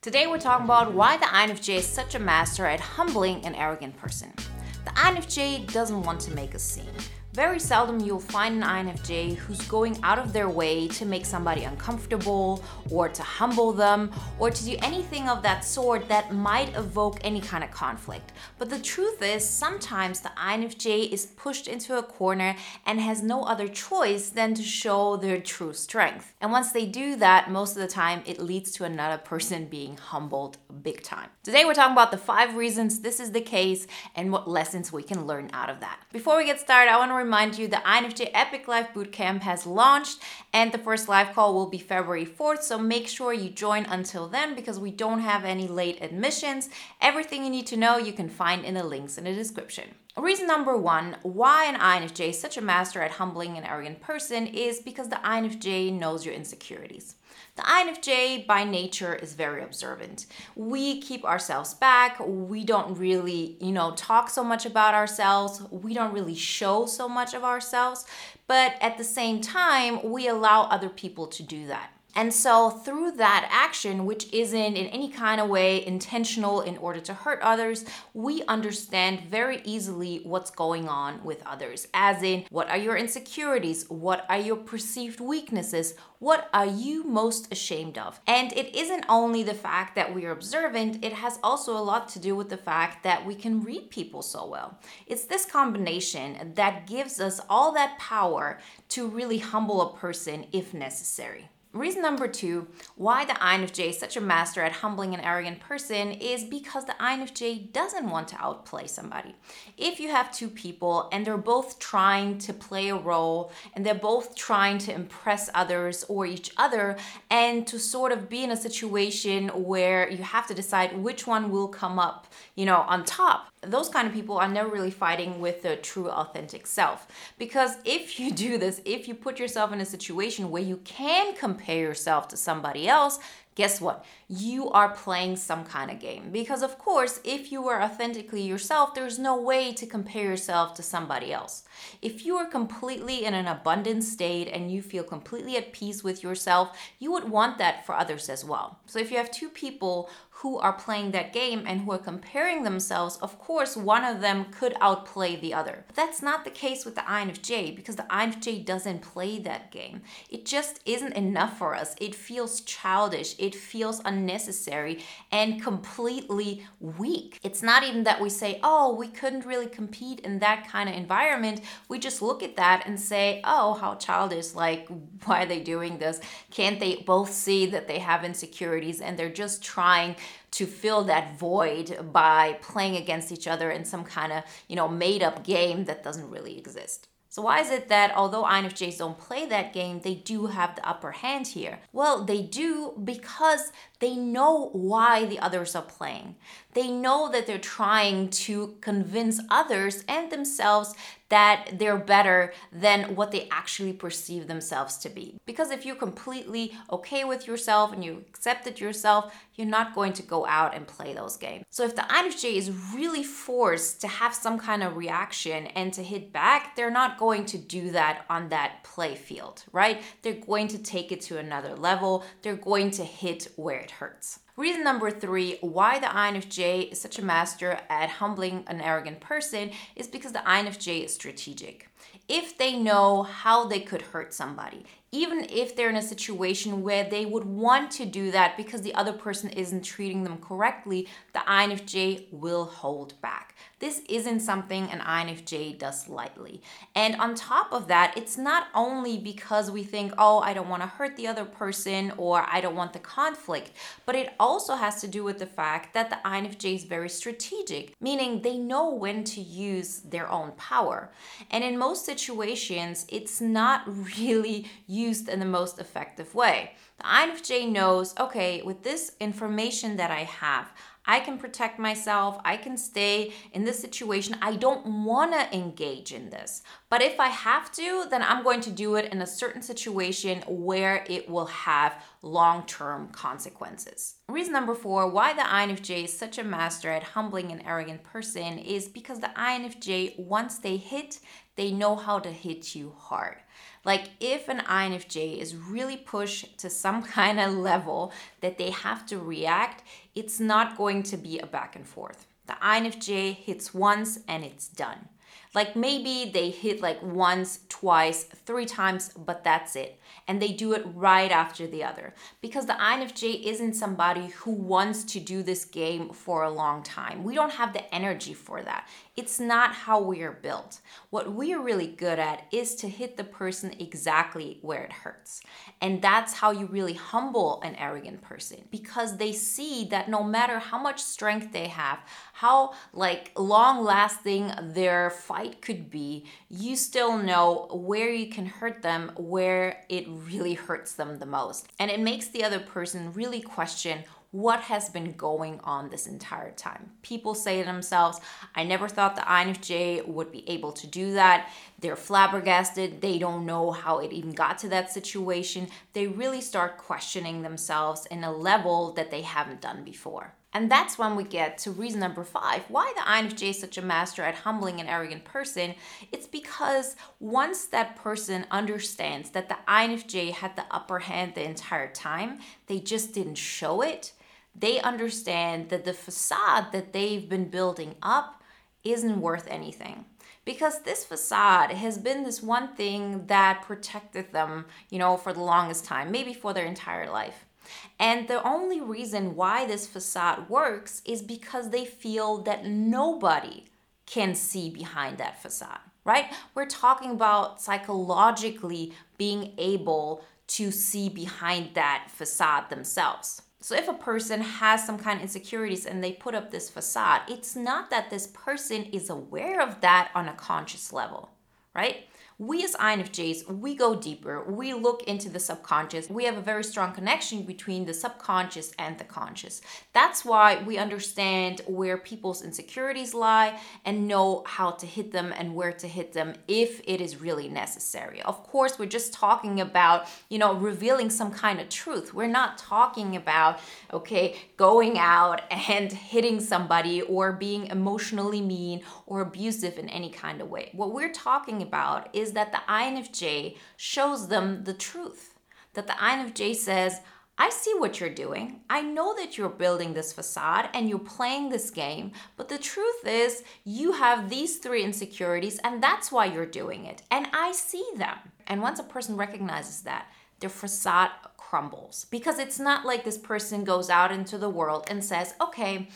Today we're talking about why the INFJ is such a master at humbling an arrogant person. The INFJ doesn't want to make a scene. Very seldom you'll find an INFJ who's going out of their way to make somebody uncomfortable or to humble them or to do anything of that sort that might evoke any kind of conflict. But the truth is, sometimes the INFJ is pushed into a corner and has no other choice than to show their true strength. And once they do that, most of the time it leads to another person being humbled big time. Today we're talking about the five reasons this is the case and what lessons we can learn out of that. Before we get started, I want to remind you the INFJ Epic Live Bootcamp has launched and the first live call will be February 4th. So make sure you join until then because we don't have any late admissions. Everything you need to know you can find in the links in the description. Reason number one why an INFJ is such a master at humbling an arrogant person is because the INFJ knows your insecurities. The INFJ by nature is very observant. We keep ourselves back. We don't really, you know, talk so much about ourselves. We don't really show so much of ourselves. But at the same time, we allow other people to do that. And so, through that action, which isn't in any kind of way intentional in order to hurt others, we understand very easily what's going on with others. As in, what are your insecurities? What are your perceived weaknesses? What are you most ashamed of? And it isn't only the fact that we are observant, it has also a lot to do with the fact that we can read people so well. It's this combination that gives us all that power to really humble a person if necessary. Reason number two why the INFJ is such a master at humbling an arrogant person is because the INFJ doesn't want to outplay somebody. If you have two people and they're both trying to play a role and they're both trying to impress others or each other and to sort of be in a situation where you have to decide which one will come up, you know, on top, those kind of people are never really fighting with the true authentic self because if you do this if you put yourself in a situation where you can compare yourself to somebody else guess what? You are playing some kind of game. Because, of course, if you are authentically yourself, there's no way to compare yourself to somebody else. If you are completely in an abundant state and you feel completely at peace with yourself, you would want that for others as well. So, if you have two people who are playing that game and who are comparing themselves, of course, one of them could outplay the other. But that's not the case with the INFJ because the INFJ doesn't play that game. It just isn't enough for us. It feels childish. It feels unnecessary and completely weak. It's not even that we say, oh, we couldn't really compete in that kind of environment. We just look at that and say, oh, how childish. Like, why are they doing this? Can't they both see that they have insecurities and they're just trying to fill that void by playing against each other in some kind of, you know, made up game that doesn't really exist. So why is it that although INFJs don't play that game, they do have the upper hand here? Well, they do because they know why the others are playing. They know that they're trying to convince others and themselves that they're better than what they actually perceive themselves to be. Because if you're completely okay with yourself and you accepted yourself, you're not going to go out and play those games. So if the INFJ is really forced to have some kind of reaction and to hit back, they're not going to do that on that play field, right? They're going to take it to another level. They're going to hit where it hurts. Reason number three why the INFJ is such a master at humbling an arrogant person is because the INFJ is strategic. If they know how they could hurt somebody, even if they're in a situation where they would want to do that because the other person isn't treating them correctly, the INFJ will hold back. This isn't something an INFJ does lightly. And on top of that, it's not only because we think, oh, I don't want to hurt the other person or I don't want the conflict, but it also has to do with the fact that the INFJ is very strategic, meaning they know when to use their own power. And in most situations, it's not really used in the most effective way. The INFJ knows, okay, with this information that I have, I can protect myself. I can stay in this situation. I don't want to engage in this. But if I have to, then I'm going to do it in a certain situation where it will have long term consequences. Reason number four why the INFJ is such a master at humbling an arrogant person is because the INFJ, once they hit, they know how to hit you hard. Like if an INFJ is really pushed to some kind of level that they have to react, it's not going to be a back and forth. The INFJ hits once and it's done. Like maybe they hit like once, twice, three times, but that's it. And they do it right after the other. Because the INFJ isn't somebody who wants to do this game for a long time. We don't have the energy for that. It's not how we are built. What we are really good at is to hit the person exactly where it hurts. And that's how you really humble an arrogant person because they see that no matter how much strength they have, how like long lasting their fight could be, you still know where you can hurt them, where it really hurts them the most. And it makes the other person really question what has been going on this entire time. People say to themselves, I never thought the INFJ would be able to do that. They're flabbergasted. They don't know how it even got to that situation. They really start questioning themselves in a level that they haven't done before. And that's when we get to reason number five why the INFJ is such a master at humbling an arrogant person. It's because once that person understands that the INFJ had the upper hand the entire time, they just didn't show it they understand that the facade that they've been building up isn't worth anything because this facade has been this one thing that protected them, you know, for the longest time, maybe for their entire life. And the only reason why this facade works is because they feel that nobody can see behind that facade, right? We're talking about psychologically being able to see behind that facade themselves. So if a person has some kind of insecurities and they put up this facade, it's not that this person is aware of that on a conscious level, right? We as INFJs, we go deeper. We look into the subconscious. We have a very strong connection between the subconscious and the conscious. That's why we understand where people's insecurities lie and know how to hit them and where to hit them if it is really necessary. Of course, we're just talking about, you know, revealing some kind of truth. We're not talking about, okay, going out and hitting somebody or being emotionally mean or abusive in any kind of way. What we're talking about is is that the INFJ shows them the truth. That the INFJ says, I see what you're doing. I know that you're building this facade and you're playing this game, but the truth is, you have these three insecurities, and that's why you're doing it. And I see them. And once a person recognizes that, their facade crumbles because it's not like this person goes out into the world and says, okay,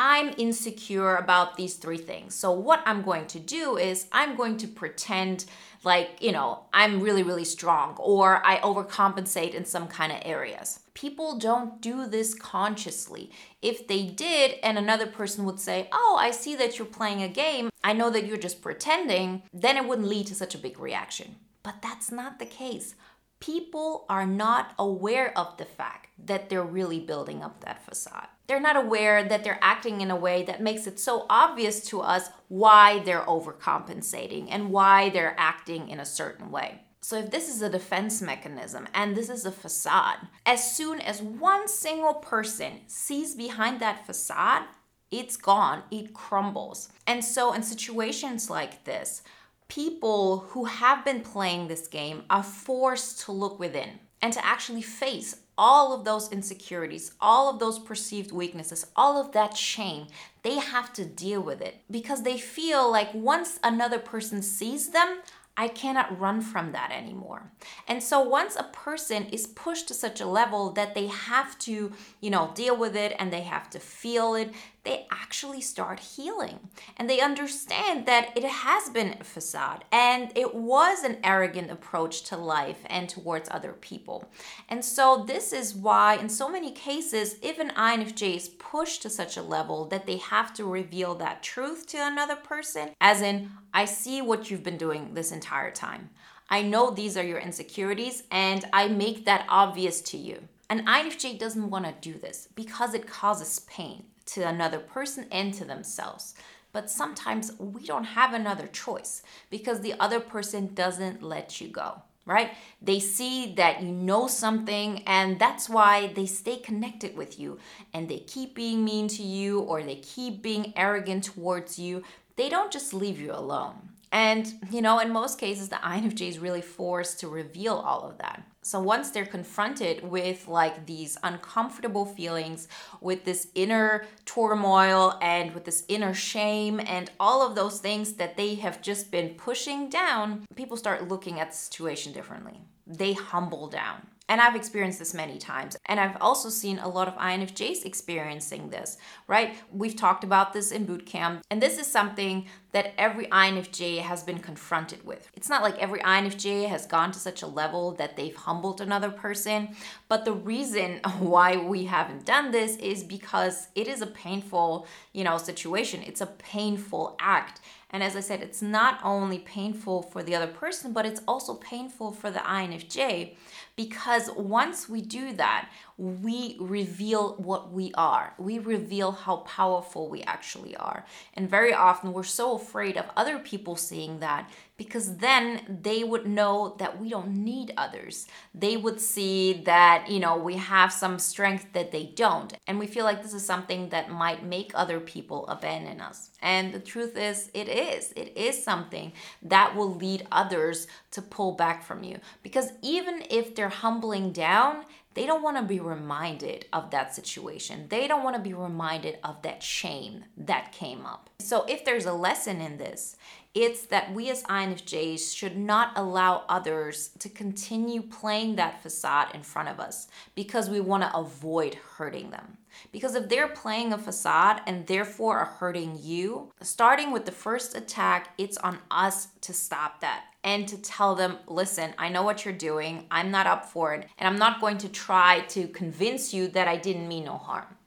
I'm insecure about these three things. So, what I'm going to do is I'm going to pretend like, you know, I'm really, really strong or I overcompensate in some kind of areas. People don't do this consciously. If they did, and another person would say, Oh, I see that you're playing a game, I know that you're just pretending, then it wouldn't lead to such a big reaction. But that's not the case people are not aware of the fact that they're really building up that facade. They're not aware that they're acting in a way that makes it so obvious to us why they're overcompensating and why they're acting in a certain way. So, if this is a defense mechanism and this is a facade, as soon as one single person sees behind that facade, it's gone, it crumbles. And so, in situations like this, people who have been playing this game are forced to look within and to actually face all of those insecurities, all of those perceived weaknesses, all of that shame. They have to deal with it because they feel like once another person sees them, I cannot run from that anymore. And so once a person is pushed to such a level that they have to, you know, deal with it and they have to feel it, they actually start healing. And they understand that it has been a facade and it was an arrogant approach to life and towards other people. And so, this is why, in so many cases, if an INFJ is pushed to such a level that they have to reveal that truth to another person, as in, I see what you've been doing this entire time. I know these are your insecurities, and I make that obvious to you. An INFJ doesn't want to do this because it causes pain to another person and to themselves. But sometimes we don't have another choice because the other person doesn't let you go, right? They see that you know something and that's why they stay connected with you and they keep being mean to you or they keep being arrogant towards you. They don't just leave you alone. And, you know, in most cases, the INFJ is really forced to reveal all of that. So once they're confronted with like these uncomfortable feelings, with this inner turmoil and with this inner shame and all of those things that they have just been pushing down, people start looking at the situation differently. They humble down. And I've experienced this many times. And I've also seen a lot of INFJs experiencing this, right? We've talked about this in boot camp. And this is something that every INFJ has been confronted with. It's not like every INFJ has gone to such a level that they've humbled another person. But the reason why we haven't done this is because it is a painful, you know, situation. It's a painful act. And as I said, it's not only painful for the other person, but it's also painful for the INFJ because once we do that, we reveal what we are. We reveal how powerful we actually are. And very often we're so afraid of other people seeing that because then they would know that we don't need others. They would see that, you know, we have some strength that they don't. And we feel like this is something that might make other people abandon us. And the truth is, it is. It is something that will lead others to pull back from you. Because even if they're humbling down, they don't want to be reminded of that situation. They don't want to be reminded of that shame that came up. So, if there's a lesson in this, it's that we as INFJs should not allow others to continue playing that facade in front of us because we want to avoid hurting them. Because if they're playing a facade and therefore are hurting you, starting with the first attack, it's on us to stop that and to tell them, listen, I know what you're doing. I'm not up for it. And I'm not going to try to convince you that I didn't mean no harm.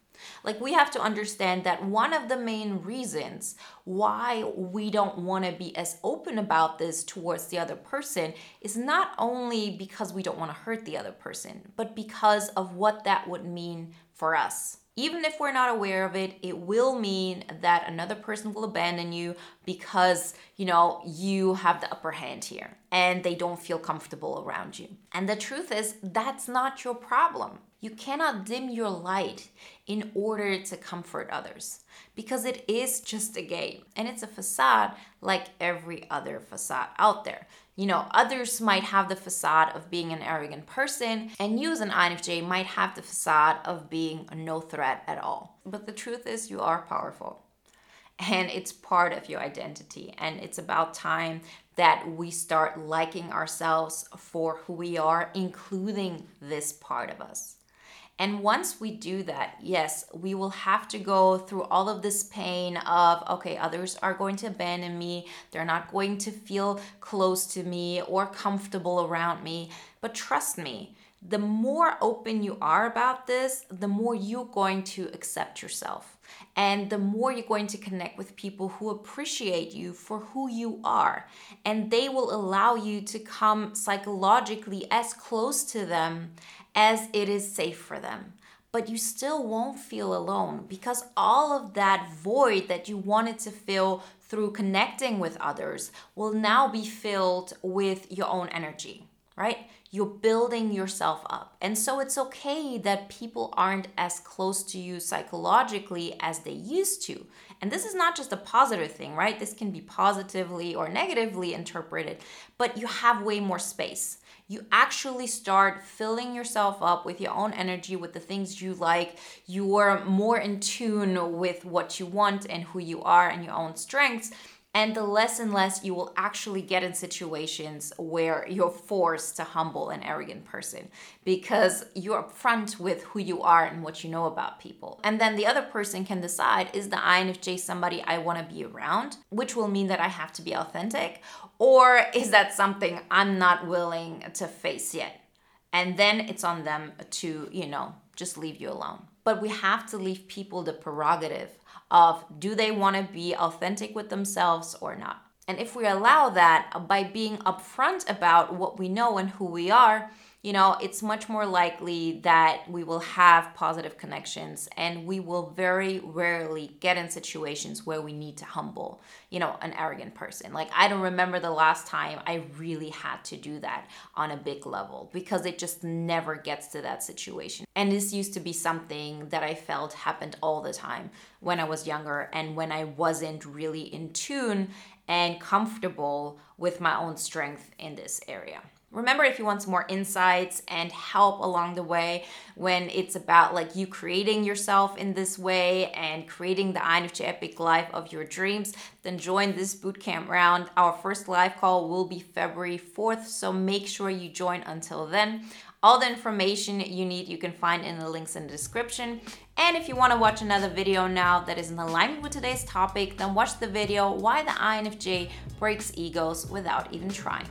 Like, we have to understand that one of the main reasons why we don't want to be as open about this towards the other person is not only because we don't want to hurt the other person, but because of what that would mean for us. Even if we're not aware of it, it will mean that another person will abandon you because, you know, you have the upper hand here and they don't feel comfortable around you. And the truth is, that's not your problem. You cannot dim your light in order to comfort others because it is just a game and it's a facade like every other facade out there. You know, others might have the facade of being an arrogant person, and you as an INFJ might have the facade of being no threat at all. But the truth is, you are powerful. And it's part of your identity. And it's about time that we start liking ourselves for who we are, including this part of us. And once we do that, yes, we will have to go through all of this pain of, okay, others are going to abandon me. They're not going to feel close to me or comfortable around me. But trust me, the more open you are about this, the more you're going to accept yourself. And the more you're going to connect with people who appreciate you for who you are. And they will allow you to come psychologically as close to them as it is safe for them. But you still won't feel alone because all of that void that you wanted to fill through connecting with others will now be filled with your own energy, right? You're building yourself up. And so it's okay that people aren't as close to you psychologically as they used to. And this is not just a positive thing, right? This can be positively or negatively interpreted, but you have way more space you actually start filling yourself up with your own energy, with the things you like. You are more in tune with what you want and who you are and your own strengths. And the less and less you will actually get in situations where you're forced to humble an arrogant person because you're upfront with who you are and what you know about people. And then the other person can decide is the INFJ somebody I want to be around, which will mean that I have to be authentic, or is that something I'm not willing to face yet? And then it's on them to, you know, just leave you alone. But we have to leave people the prerogative of do they want to be authentic with themselves or not. And if we allow that by being upfront about what we know and who we are, you know, it's much more likely that we will have positive connections and we will very rarely get in situations where we need to humble, you know, an arrogant person. Like, I don't remember the last time I really had to do that on a big level because it just never gets to that situation. And this used to be something that I felt happened all the time when I was younger and when I wasn't really in tune and comfortable with my own strength in this area. Remember, if you want some more insights and help along the way, when it's about like you creating yourself in this way and creating the INFJ Epic life of your dreams, then join this bootcamp round. Our first live call will be February 4th, so make sure you join until then. All the information you need you can find in the links in the description. And if you want to watch another video now that is in alignment with today's topic, then watch the video Why the INFJ Breaks Egos Without Even Trying.